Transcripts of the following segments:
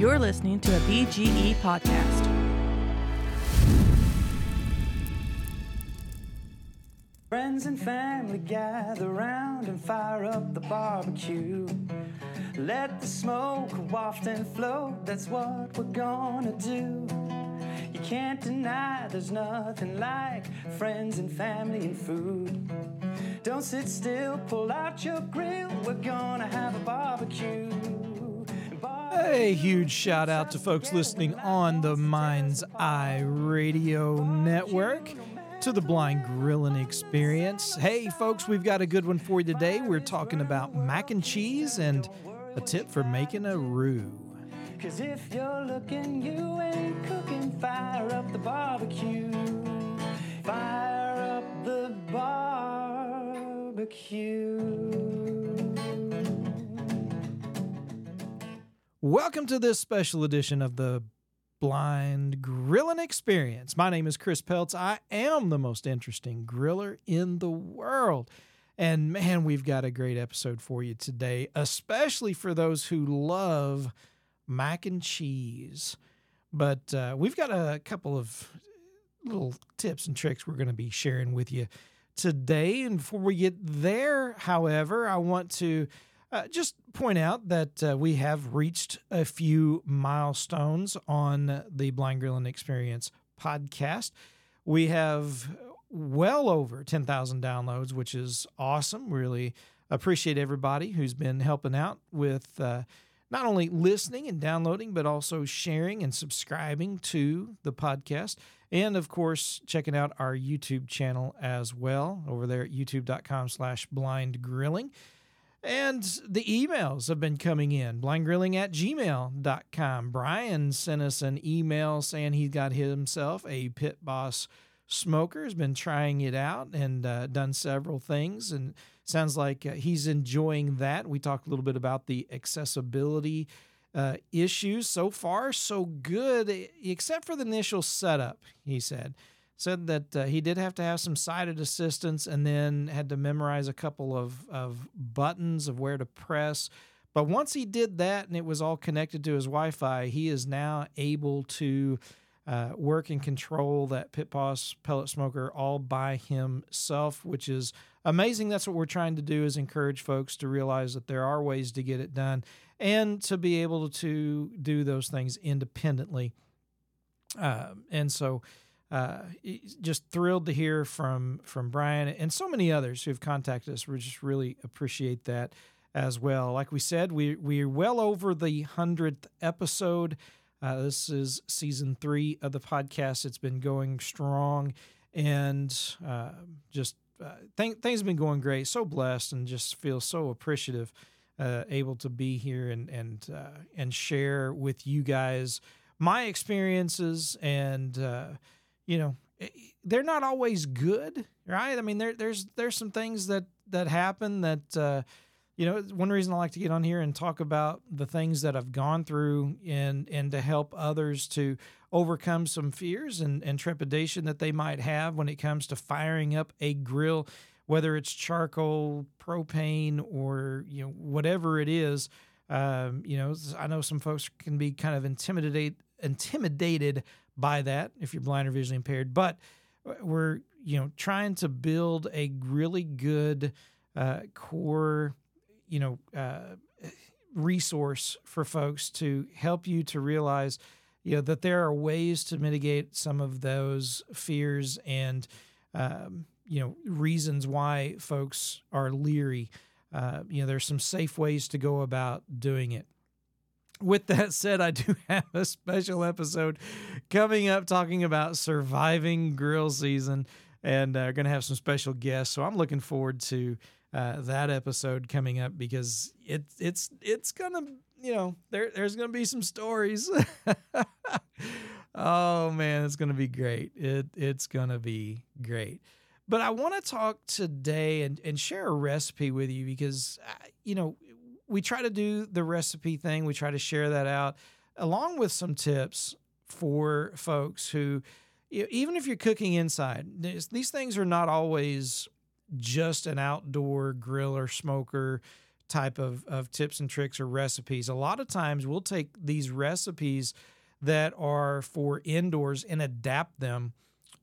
You're listening to a BGE podcast. Friends and family gather round and fire up the barbecue. Let the smoke waft and float, that's what we're gonna do. You can't deny there's nothing like friends and family and food. Don't sit still, pull out your grill, we're gonna have a barbecue. A huge shout out to folks listening on the Mind's Eye Radio Network to the Blind Grilling Experience. Hey, folks, we've got a good one for you today. We're talking about mac and cheese and a tip for making a roux. Cause if you're looking, you ain't cooking. Fire up the barbecue. Fire up the barbecue. Welcome to this special edition of the Blind Grilling Experience. My name is Chris Peltz. I am the most interesting griller in the world. And man, we've got a great episode for you today, especially for those who love mac and cheese. But uh, we've got a couple of little tips and tricks we're going to be sharing with you today. And before we get there, however, I want to uh, just point out that uh, we have reached a few milestones on the Blind Grilling Experience podcast. We have well over 10,000 downloads, which is awesome. Really appreciate everybody who's been helping out with uh, not only listening and downloading, but also sharing and subscribing to the podcast. And of course, checking out our YouTube channel as well over there at youtube.com slash blind grilling. And the emails have been coming in blindgrilling at gmail.com. Brian sent us an email saying he got himself a Pit Boss smoker, has been trying it out and uh, done several things. And sounds like uh, he's enjoying that. We talked a little bit about the accessibility uh, issues. So far, so good, except for the initial setup, he said said that uh, he did have to have some sighted assistance and then had to memorize a couple of, of buttons of where to press. But once he did that and it was all connected to his Wi Fi, he is now able to uh, work and control that Pit Boss pellet smoker all by himself, which is amazing. That's what we're trying to do is encourage folks to realize that there are ways to get it done and to be able to do those things independently. Uh, and so, uh, just thrilled to hear from from Brian and so many others who've contacted us. We just really appreciate that as well. Like we said, we we're well over the hundredth episode. Uh, this is season three of the podcast. It's been going strong, and uh, just uh, th- things have been going great. So blessed, and just feel so appreciative, uh, able to be here and and uh, and share with you guys my experiences and you know they're not always good right? I mean there, there's there's some things that that happen that uh, you know one reason i like to get on here and talk about the things that i've gone through and and to help others to overcome some fears and, and trepidation that they might have when it comes to firing up a grill whether it's charcoal propane or you know whatever it is. Um, you know i know some folks can be kind of intimidated intimidated by that if you're blind or visually impaired. But we're you know trying to build a really good uh, core you know uh, resource for folks to help you to realize you know that there are ways to mitigate some of those fears and um, you know reasons why folks are leery. Uh, you know, there's some safe ways to go about doing it with that said, I do have a special episode coming up talking about surviving grill season, and uh, going to have some special guests. So I'm looking forward to uh, that episode coming up because it's it's it's gonna you know there there's gonna be some stories. oh man, it's gonna be great. It it's gonna be great. But I want to talk today and, and share a recipe with you because, uh, you know, we try to do the recipe thing. We try to share that out along with some tips for folks who, even if you're cooking inside, these things are not always just an outdoor grill or smoker type of, of tips and tricks or recipes. A lot of times we'll take these recipes that are for indoors and adapt them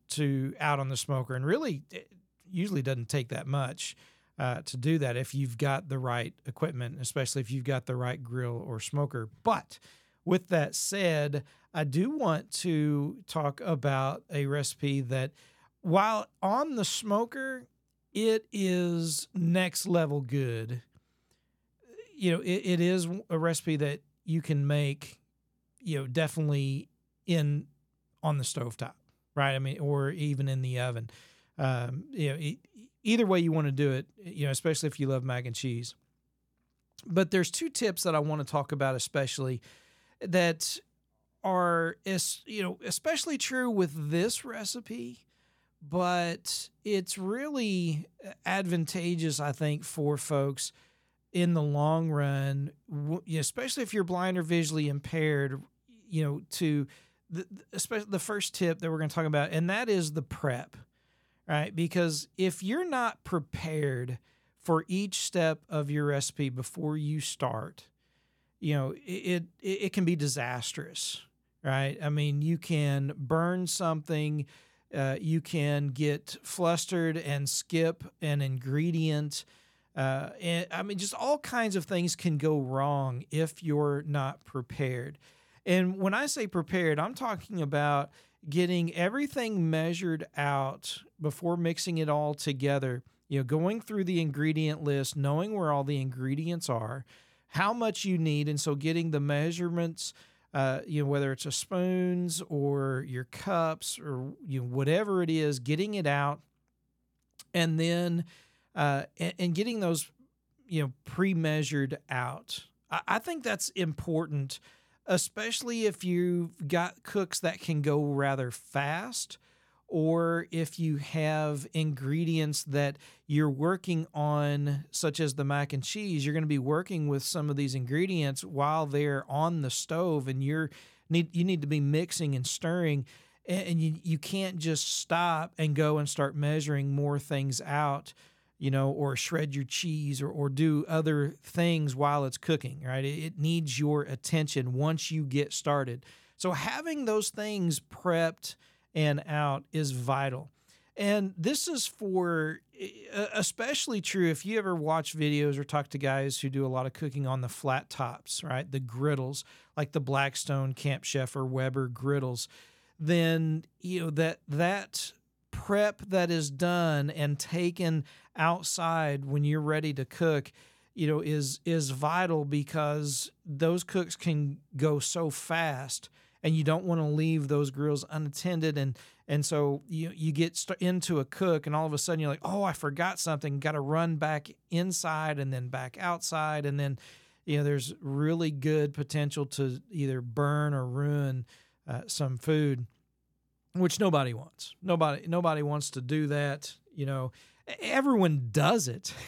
to out on the smoker. And really, it usually doesn't take that much uh, to do that if you've got the right equipment, especially if you've got the right grill or smoker. But with that said, I do want to talk about a recipe that, while on the smoker, it is next level good. You know, it, it is a recipe that you can make, you know, definitely in on the stovetop, right? I mean, or even in the oven. Um, you know, either way you want to do it, you know, especially if you love mac and cheese. But there's two tips that I want to talk about, especially that are you know especially true with this recipe but it's really uh, advantageous i think for folks in the long run especially if you're blind or visually impaired you know to the, especially the first tip that we're going to talk about and that is the prep right? Because if you're not prepared for each step of your recipe before you start you know it, it it can be disastrous right? I mean you can burn something uh, you can get flustered and skip an ingredient uh, and i mean just all kinds of things can go wrong if you're not prepared. And when i say prepared i'm talking about getting everything measured out before mixing it all together you know going through the ingredient list knowing where all the ingredients are how much you need. And so getting the measurements, uh, you know, whether it's a spoons or your cups or you know, whatever it is, getting it out and then uh, and, and getting those, you know, pre-measured out. I, I think that's important, especially if you've got cooks that can go rather fast or if you have ingredients that you're working on, such as the mac and cheese, you're going to be working with some of these ingredients while they're on the stove, and you're need you need to be mixing and stirring, and you you can't just stop and go and start measuring more things out, you know, or shred your cheese or or do other things while it's cooking. Right, it, it needs your attention once you get started. So having those things prepped and out is vital. And this is for especially true if you ever watch videos or talk to guys who do a lot of cooking on the flat tops, right? The griddles, like the Blackstone, Camp Chef, or Weber griddles. Then you know that that prep that is done and taken outside when you're ready to cook you know is is vital because those cooks can go so fast and you don't want to leave those grills unattended and and so you you get st- into a cook and all of a sudden you're like oh I forgot something got to run back inside and then back outside and then you know there's really good potential to either burn or ruin uh, some food which nobody wants. Nobody nobody wants to do that you know. Everyone does it.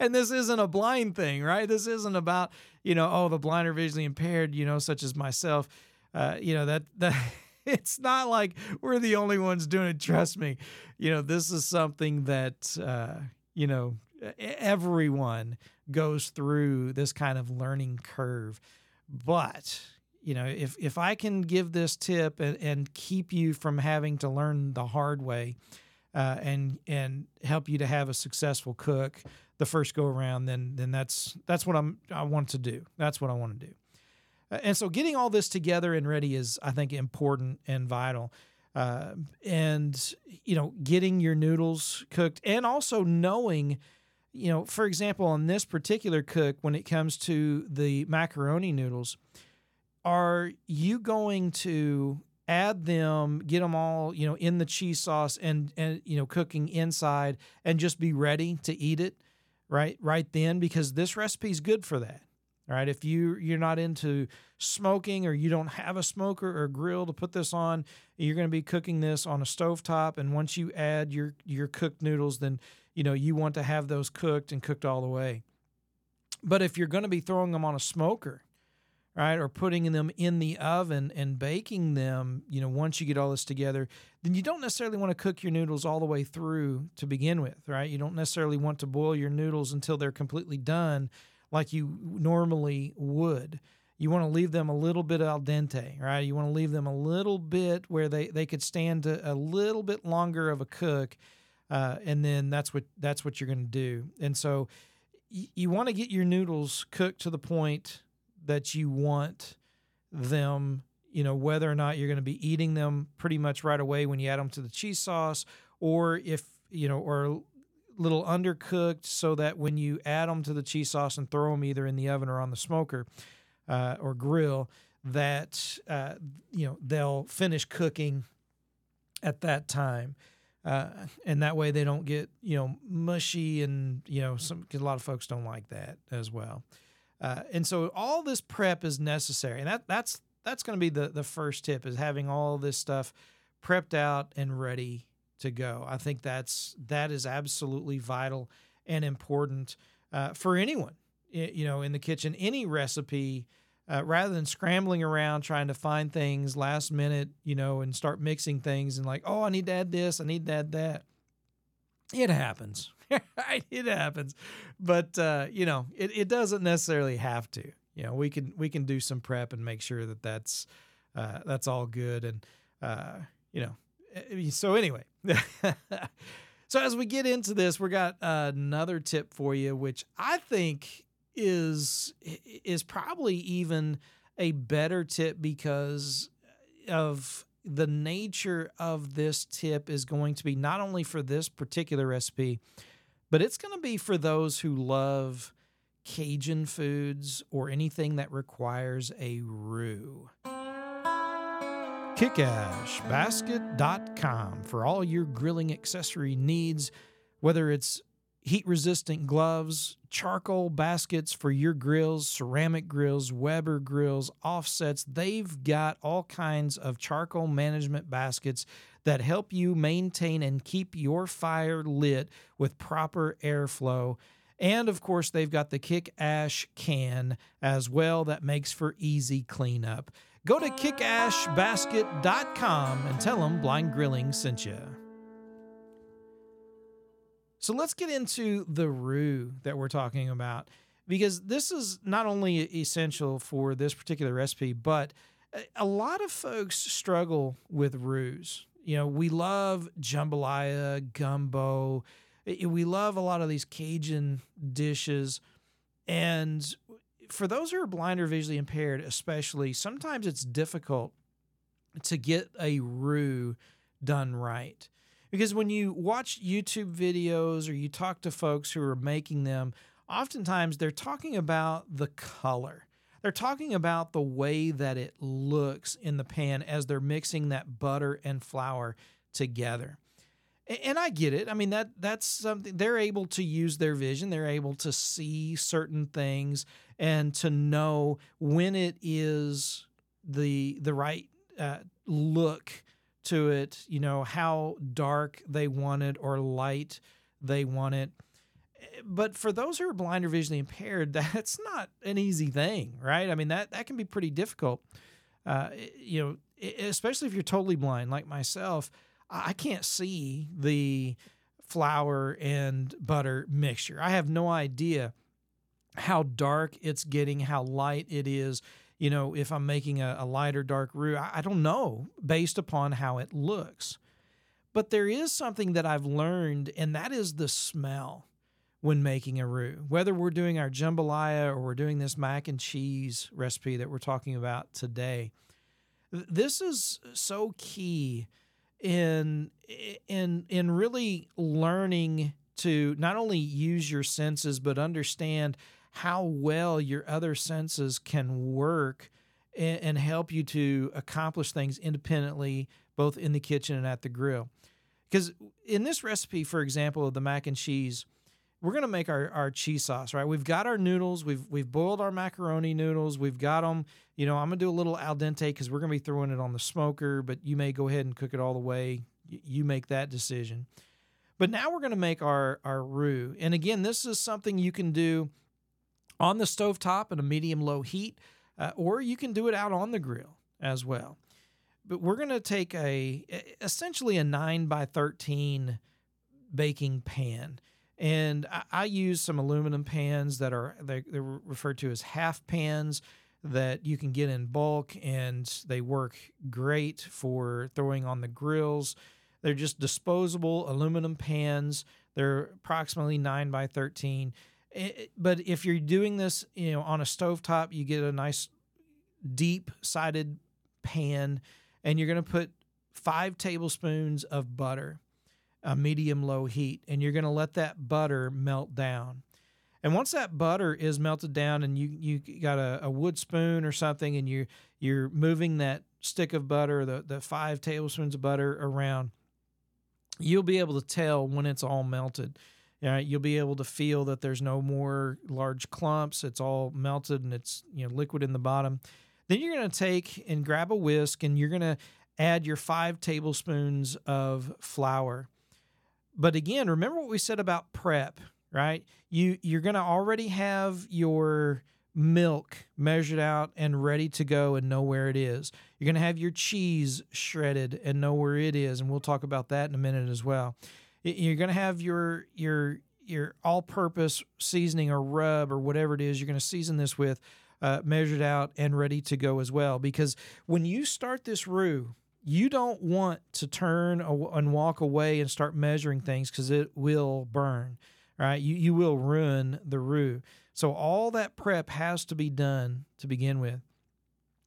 And this isn't a blind thing right? This isn't about you know oh the blind or visually impaired you know such as myself. Uh, you know that that it's not like we're the only ones doing it. Trust me, you know this is something that uh, you know everyone goes through this kind of learning curve. But you know if if I can give this tip and, and keep you from having to learn the hard way, uh, and and help you to have a successful cook the first go around, then then that's that's what I'm I want to do. That's what I want to do. And so getting all this together and ready is, I think, important and vital. Uh, and, you know, getting your noodles cooked and also knowing, you know, for example, on this particular cook, when it comes to the macaroni noodles, are you going to add them, get them all, you know, in the cheese sauce and, and, you know, cooking inside and just be ready to eat it right, right then? Because this recipe is good for that. Right? if you you're not into smoking or you don't have a smoker or grill to put this on, you're going to be cooking this on a stove top. And once you add your your cooked noodles, then you know you want to have those cooked and cooked all the way. But if you're going to be throwing them on a smoker, right? Or putting them in the oven and baking them, you know, once you get all this together, then you don't necessarily want to cook your noodles all the way through to begin with, right? You don't necessarily want to boil your noodles until they're completely done like you normally would. You want to leave them a little bit al dente, right? You want to leave them a little bit where they, they could stand a, a little bit longer of a cook. Uh, and then that's what that's what you're going to do. And so you want to get your noodles cooked to the point that you want them, you know, whether or not you're going to be eating them pretty much right away when you add them to the cheese sauce, or if, you know, or a little undercooked so that when you add them to the cheese sauce and throw them either in the oven or on the smoker uh, or grill, that, uh, you know, they'll finish cooking at that time. Uh, and that way they don't get you know mushy and you know some a lot of folks don't like that as well uh, and so all this prep is necessary, and that that's that's going to be the the first tip is having all this stuff prepped out and ready to go. I think that's that is absolutely vital and important uh, for anyone, you know, in the kitchen. Any recipe, uh, rather than scrambling around trying to find things last minute, you know, and start mixing things and like, oh, I need to add this, I need to add that. It happens. it happens. But uh, you know, it, it doesn't necessarily have to. You know, we can we can do some prep and make sure that that's uh, that's all good and uh, you know. Eh, so anyway, so as we get into this, we got another tip for you, which I think is is probably even a better tip because of the nature of this tip is going to be not only for this particular recipe, but it's going to be for those who love Cajun foods or anything that requires a roux. KickashBasket.com for all your grilling accessory needs, whether it's heat resistant gloves, charcoal baskets for your grills, ceramic grills, Weber grills, offsets. They've got all kinds of charcoal management baskets that help you maintain and keep your fire lit with proper airflow. And of course, they've got the Kick Ash can as well that makes for easy cleanup. Go to kickashbasket.com and tell them Blind Grilling sent you. So let's get into the roux that we're talking about because this is not only essential for this particular recipe, but a lot of folks struggle with roux. You know, we love jambalaya, gumbo. We love a lot of these Cajun dishes. And for those who are blind or visually impaired, especially, sometimes it's difficult to get a roux done right. Because when you watch YouTube videos or you talk to folks who are making them, oftentimes they're talking about the color. They're talking about the way that it looks in the pan as they're mixing that butter and flour together. And I get it. I mean that that's something they're able to use their vision. They're able to see certain things and to know when it is the the right uh, look to it, you know, how dark they want it or light they want it. But for those who are blind or visually impaired, that's not an easy thing, right? I mean, that, that can be pretty difficult. Uh, you know, especially if you're totally blind like myself, I can't see the flour and butter mixture. I have no idea how dark it's getting, how light it is you know, if I'm making a, a lighter dark roux, I, I don't know based upon how it looks. But there is something that I've learned, and that is the smell when making a roux. Whether we're doing our jambalaya or we're doing this mac and cheese recipe that we're talking about today, this is so key in in in really learning to not only use your senses but understand how well your other senses can work and, and help you to accomplish things independently, both in the kitchen and at the grill. Because in this recipe, for example, of the mac and cheese, we're gonna make our, our cheese sauce, right? We've got our noodles, we've we've boiled our macaroni noodles, we've got them. You know, I'm gonna do a little al dente because we're gonna be throwing it on the smoker, but you may go ahead and cook it all the way. You make that decision. But now we're gonna make our our roux, and again, this is something you can do on the stove top at a medium low heat. uh, or you can do it out on the grill as well. But we're to take a essentially a nine by thirteen baking pan, and I, I use some aluminum pans that are they, they're referred to as half pans that you can get in bulk, and they work great for throwing on the grills. They're just disposable aluminum pans. They're approximately nine by thirteen. It, but if you're doing this, you know, on a stovetop, you get a nice deep sided pan and you're going to put five tablespoons of butter, medium low heat, and you're going to let that butter melt down. And once that butter is melted down, and you you got a, a wood spoon or something, and you you're moving that stick of butter, the the five tablespoons of butter around, you'll be able to tell when it's all melted. All right, you'll be able to feel that there's no more large clumps. It's all melted and it's you know liquid in the bottom. Then you're going to take and grab a whisk and you're going to add your five tablespoons of flour. But again, remember what we said about prep, right? You you're going to already have your milk measured out and ready to go and know where it is. You're going to have your cheese shredded and know where it is, and we'll talk about that in a minute as well. You're going to have your your your all-purpose seasoning or rub or whatever it is you're going to season this with uh, measured out and ready to go as well. Because when you start this roux, you don't want to turn and walk away and start measuring things because it will burn, right? You, you will ruin the roux. So all that prep has to be done to begin with.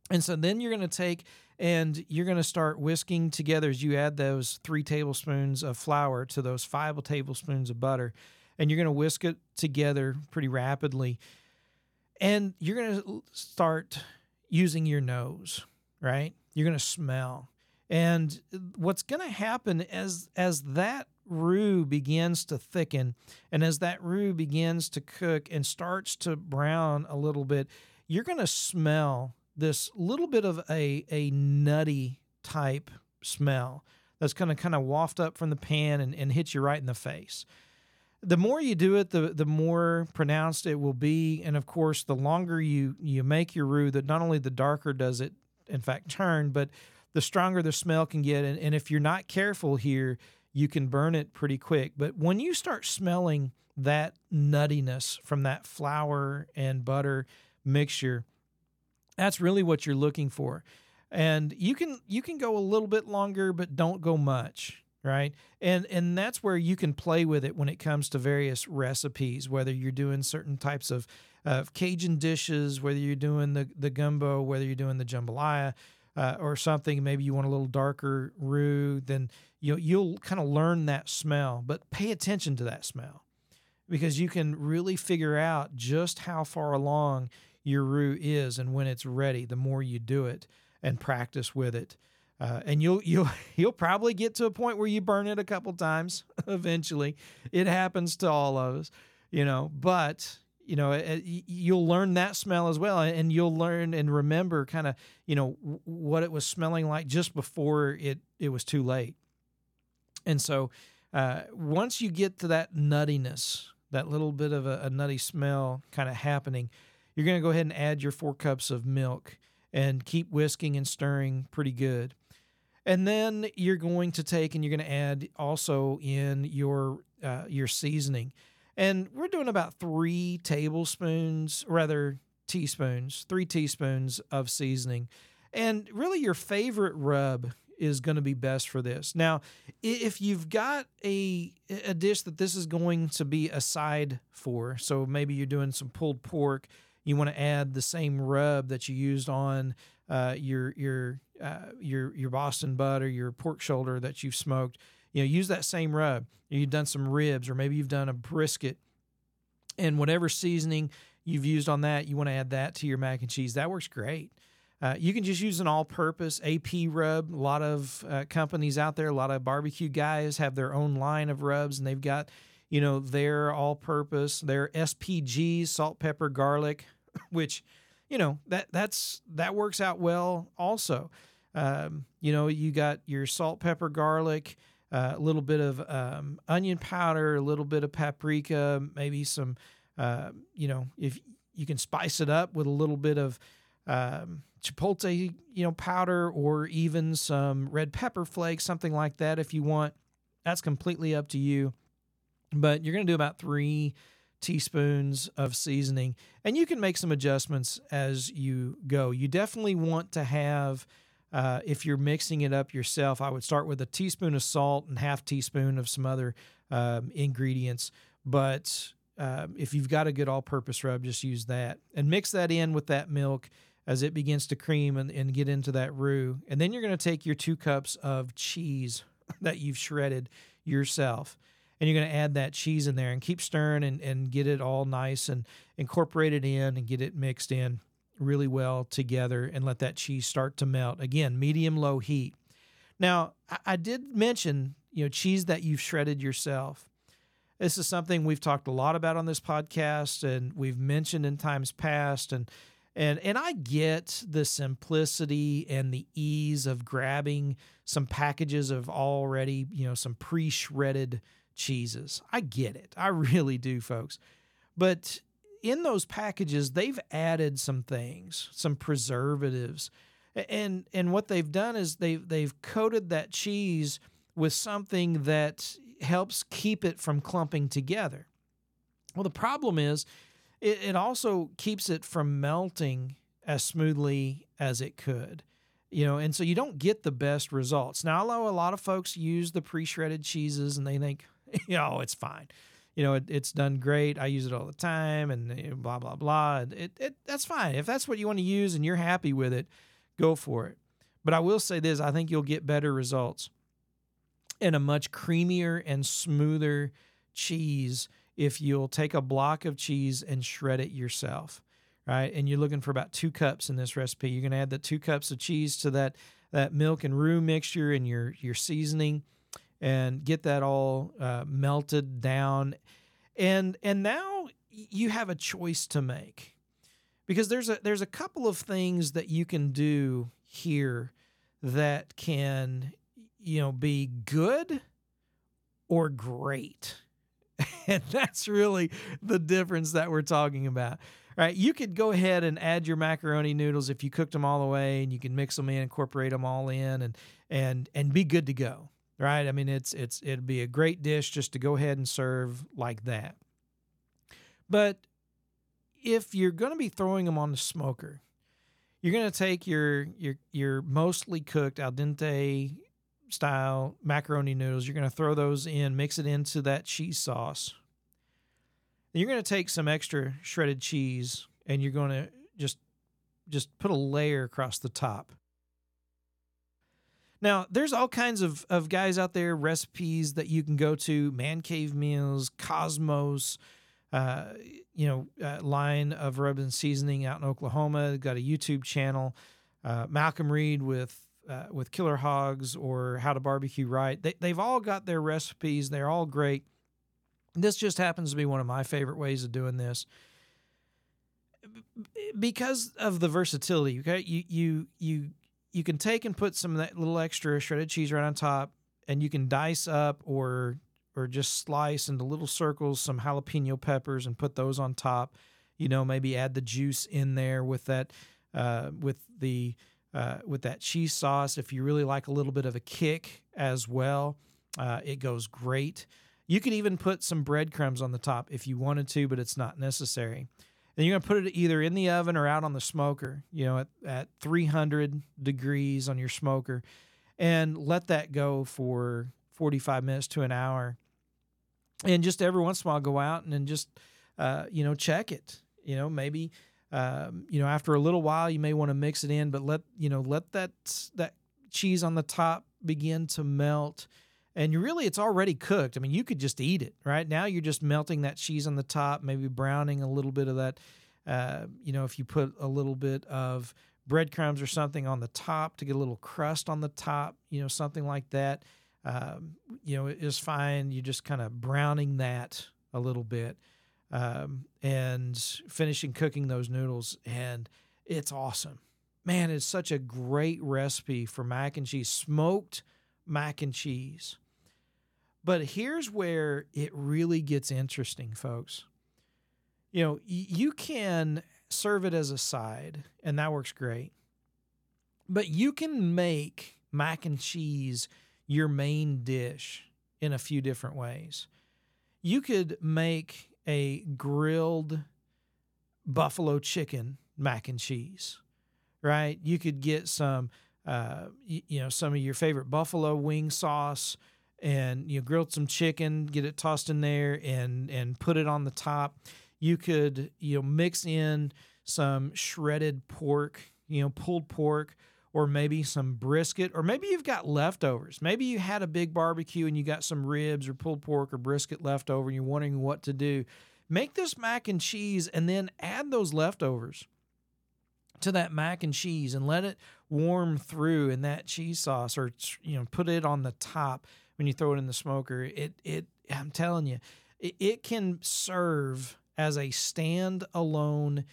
And so then you're going to take and you're going to start whisking together as you add those three tablespoons of flour to those five tablespoons of butter. And you're going to whisk it together pretty rapidly and you're going to start using your nose, right? You're going to smell. And what's going to happen as as that roux begins to thicken and as that roux begins to cook and starts to brown a little bit, you're going to smell this little bit of a a nutty type smell that's going to kind of waft up from the pan and, and hit you right in the face. The more you do it, the the more pronounced it will be, and of course, the longer you you make your roux, that not only the darker does it, in fact, turn, but the stronger the smell can get. And, and if you're not careful here, you can burn it pretty quick. But when you start smelling that nuttiness from that flour and butter mixture, that's really what you're looking for. And you can you can go a little bit longer, but don't go much right and and that's where you can play with it when it comes to various recipes whether you're doing certain types of uh, cajun dishes whether you're doing the the gumbo whether you're doing the jambalaya uh, or something maybe you want a little darker roux then you'll you'll kind of learn that smell but pay attention to that smell because you can really figure out just how far along your roux is and when it's ready the more you do it and practice with it uh, and you'll you'll you'll probably get to a point where you burn it a couple times eventually. It happens to all of us, you know. But you know, you'll learn that smell as well, and you'll learn and remember kind of you know what it was smelling like just before it it was too late. And so, uh, once you get to that nuttiness, that little bit of a, a nutty smell kind of happening, you're going to go ahead and add your four cups of milk and keep whisking and stirring pretty good. And then you're going to take and you're going to add also in your uh, your seasoning. And we're doing about three tablespoons, rather teaspoons, three teaspoons of seasoning. And really, your favorite rub is going to be best for this. Now, if you've got a a dish that this is going to be a side for, so maybe you're doing some pulled pork, you want to add the same rub that you used on uh, your your uh, your your Boston butt or your pork shoulder that you've smoked, you know, use that same rub. You've done some ribs, or maybe you've done a brisket, and whatever seasoning you've used on that, you want to add that to your mac and cheese. That works great. Uh, you can just use an all-purpose AP rub. A lot of uh, companies out there, a lot of barbecue guys have their own line of rubs, and they've got, you know, their all-purpose, their SPGs, salt, pepper, garlic, which, you know, that that's that works out well also. Um, you know, you got your salt, pepper, garlic, a little bit of um, onion powder, a little bit of paprika, maybe some, uh, you know, if you can spice it up with a little bit of um, chipotle, you know, powder or even some red pepper flakes, something like that if you want. That's completely up to you. But you're going to do about three teaspoons of seasoning, and you can make some adjustments as you go. You definitely want to have, uh, if you're mixing it up yourself, I would start with a teaspoon of salt and half teaspoon of some other um, ingredients. But uh, if you've got a good all-purpose rub, just use that and mix that in with that milk as it begins to cream and, and get into that roux. And then you're going to take your two cups of cheese that you've shredded yourself and you're going to add that cheese in there and keep stirring and, and get it all nice and incorporate it in and get it mixed in really well together and let that cheese start to melt. Again, medium low heat. Now, I, did mention, you know, cheese that you've shredded yourself. This is something we've talked a lot about on this podcast and we've mentioned in times past and and and I get the simplicity and the ease of grabbing some packages of already, you know, some pre-shredded cheeses. I get it. I really do, folks. But in those packages, they've added some things, some preservatives. And and what they've done is they've they've coated that cheese with something that helps keep it from clumping together. Well, the problem is it, it also keeps it from melting as smoothly as it could you know and so you don't get the best results now although a lot of folks use the pre-shredded cheeses and they think you oh, know, it's fine. You know, it, it's done great. I use it all the time, and eh, blah blah blah. It, it that's fine. If that's what you want to use and you're happy with it, go for it. But I will say this: I think you'll get better results and a much creamier and smoother cheese if you'll take a block of cheese and shred it yourself, right? And you're looking for about two cups in this recipe. You're going to add the two cups of cheese to that that milk and roux mixture and your your seasoning and get that all uh, melted down. And and now you have a choice to make because there's a there's a couple of things that you can do here that can you know be good or great. And that's really the difference that we're talking about. Right? You could go ahead and add your macaroni noodles if you cooked them all the way and you can mix them in, incorporate them all in and and and be good to go right? I mean, it's it's it'd be a great dish just to go ahead and serve like that. But if you're going to be throwing them on the smoker, you're going to take your your your mostly cooked al dente style macaroni noodles. You're going to throw those in, mix it into that cheese sauce. Then you're going to take some extra shredded cheese and you're going to just just put a layer across the top. Now, there's all kinds of, of guys out there, recipes that you can go to, Man Cave Meals, Kosmo's, uh, you know, uh, line of rub and seasoning out in Oklahoma. They've got a YouTube channel. Uh, Malcolm Reed with uh, with Killer Hogs or How to Barbecue Right. They, they've all got their recipes. They're all great. This just happens to be one of my favorite ways of doing this because of the versatility. Okay, you you you you can take and put some of that little extra shredded cheese right on top, and you can dice up or or just slice into little circles some jalapeno peppers and put those on top. You know, maybe add the juice in there with that uh, with the uh, with that cheese sauce. If you really like a little bit of a kick as well, uh, it goes great. You could even put some breadcrumbs on the top if you wanted to, but it's not necessary. Then you're going to put it either in the oven or out on the smoker, you know, at, at 300 degrees on your smoker, and let that go for 45 minutes to an hour. And just every once in a while, go out and then just, uh, you know, check it. You know, maybe, um, you know, after a little while, you may want to mix it in, but let, you know, let that, that cheese on the top begin to melt and really it's already cooked. I mean, you could just eat it right now. You're just melting that cheese on the top, maybe browning a little bit of that. Uh, you know, if you put a little bit of breadcrumbs or something on the top to get a little crust on the top, you know, something like that. Um, you know, is fine. You're just kind of browning that a little bit um, and finishing cooking those noodles, and it's awesome. Man, it's such a great recipe for mac and cheese, smoked mac and cheese. But here's where it really gets interesting, folks. You know, you can serve it as a side, and that works great. But you can make mac and cheese your main dish in a few different ways. You could make a grilled buffalo chicken mac and cheese, right? You could get some, uh, you, know, some of your favorite buffalo wing sauce, and you know, grilled some chicken, get it tossed in there, and and put it on the top. You could you know mix in some shredded pork, you know, pulled pork or maybe some brisket, or maybe you've got leftovers. Maybe you had a big barbecue and you got some ribs or pulled pork or brisket left over and you're wondering what to do. Make this mac and cheese and then add those leftovers to that mac and cheese and let it warm through in that cheese sauce or you know put it on the top when you throw it in the smoker. It it i'm telling you it, it can serve as a stand-alone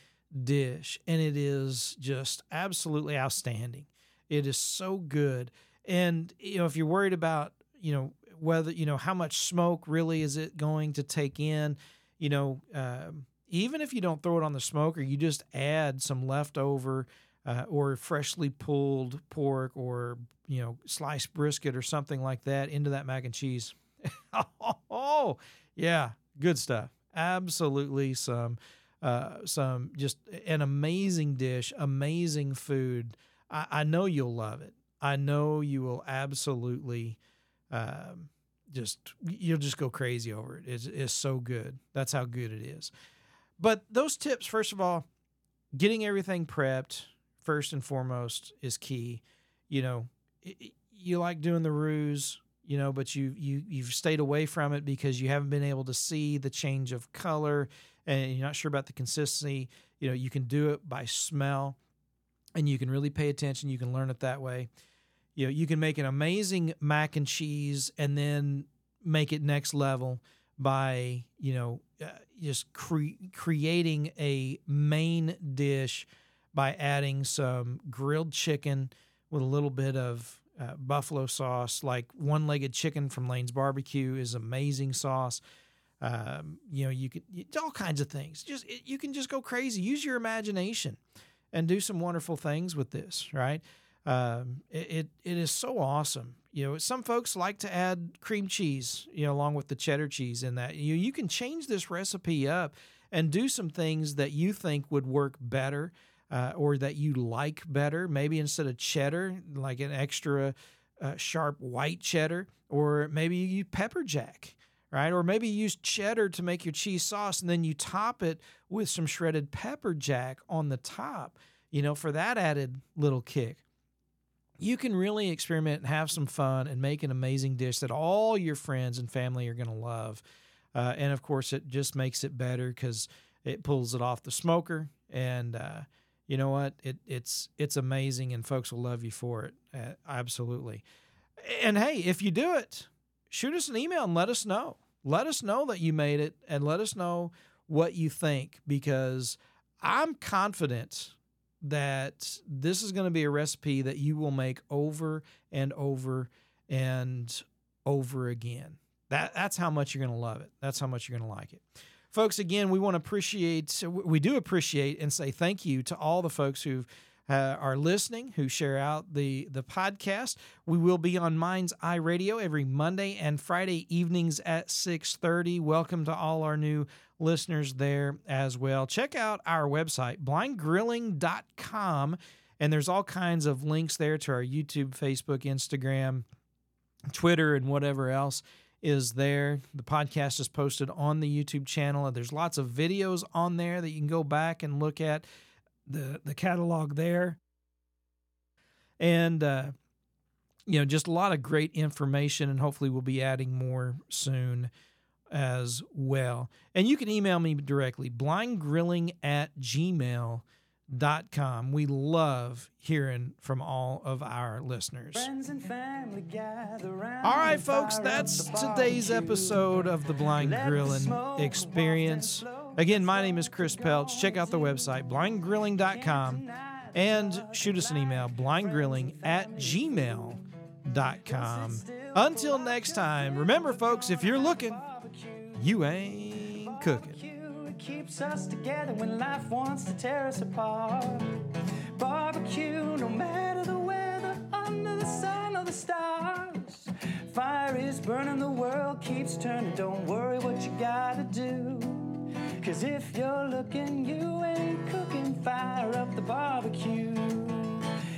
dish and it is just absolutely outstanding. It is so good. And you know if you're worried about you know whether you know how much smoke really is it going to take in you know um, even if you don't throw it on the smoker you just add some leftover uh, or freshly pulled pork or you know sliced brisket or something like that into that mac and cheese oh yeah good stuff absolutely some uh, some just an amazing dish, amazing food. I, I, know you'll love it. I know you will absolutely um, just you'll just go crazy over it. It's, it's so good. That's how good it is. But those tips, first of all, getting everything prepped first and foremost is key. You know, it, you like doing the ruse, you know, but you you you've stayed away from it because you haven't been able to see the change of color and you're not sure about the consistency, you know, you can do it by smell and you can really pay attention. You can learn it that way. You know, you can make an amazing mac and cheese and then make it next level by, you know, just cre- creating a main dish by adding some grilled chicken with a little bit of uh, buffalo sauce, like one legged chicken from Lane's Barbecue is amazing sauce. Um, you know, you can all kinds of things. Just it, you can just go crazy. Use your imagination and do some wonderful things with this. Right? Um, it, it it is so awesome. You know, some folks like to add cream cheese. You know, along with the cheddar cheese in that. You you can change this recipe up and do some things that you think would work better. Uh, or that you like better, maybe instead of cheddar, like an extra uh, sharp white cheddar, or maybe you use pepper jack right? Or maybe you use cheddar to make your cheese sauce and then you top it with some shredded pepper jack on the top, you know, for that added little kick. You can really experiment and have some fun and make an amazing dish that all your friends and family are going to love. Uh, and of course, it just makes it better because it pulls it off the smoker. And uh, you know what? It, it's it's amazing, and folks will love you for it. Uh, absolutely. And hey, if you do it, shoot us an email and let us know. Let us know that you made it and let us know what you think because I'm confident that this is going to be a recipe that you will make over and over and over again. That that's how much you're going to love it. That's how much you're going to like it. Folks, again, we want to appreciate we do appreciate and say thank you to all the folks who've uh, are listening, who share out the the podcast. We will be on Mind's Eye Radio every Monday and Friday evenings at 6:30. Welcome to all our new listeners there as well. Check out our website blindgrilling.com and there's all kinds of links there to our YouTube, Facebook, Instagram, Twitter and whatever else is there. The podcast is posted on the YouTube channel. And there's lots of videos on there that you can go back and look at the the catalog there, and uh, you know just a lot of great information, and hopefully we'll be adding more soon as well. And you can email me directly, blindgrilling at gmail.com. We love hearing from all of our listeners. All right, folks, that's today's episode of the Blind Grilling Experience. Again, my name is Chris Peltz. Check out the website, blindgrilling.com, and shoot us an email, blindgrilling at gmail.com. Until next time, remember, folks, if you're looking, you ain't cooking. Keeps us together when life wants to tear us apart. Barbecue, no matter the weather, under the sun or the stars. Fire is burning, the world keeps turning. Don't worry what you gotta do. Cause if you're looking, you ain't cooking. Fire up the barbecue.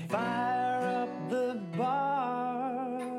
Fire up the barbecue.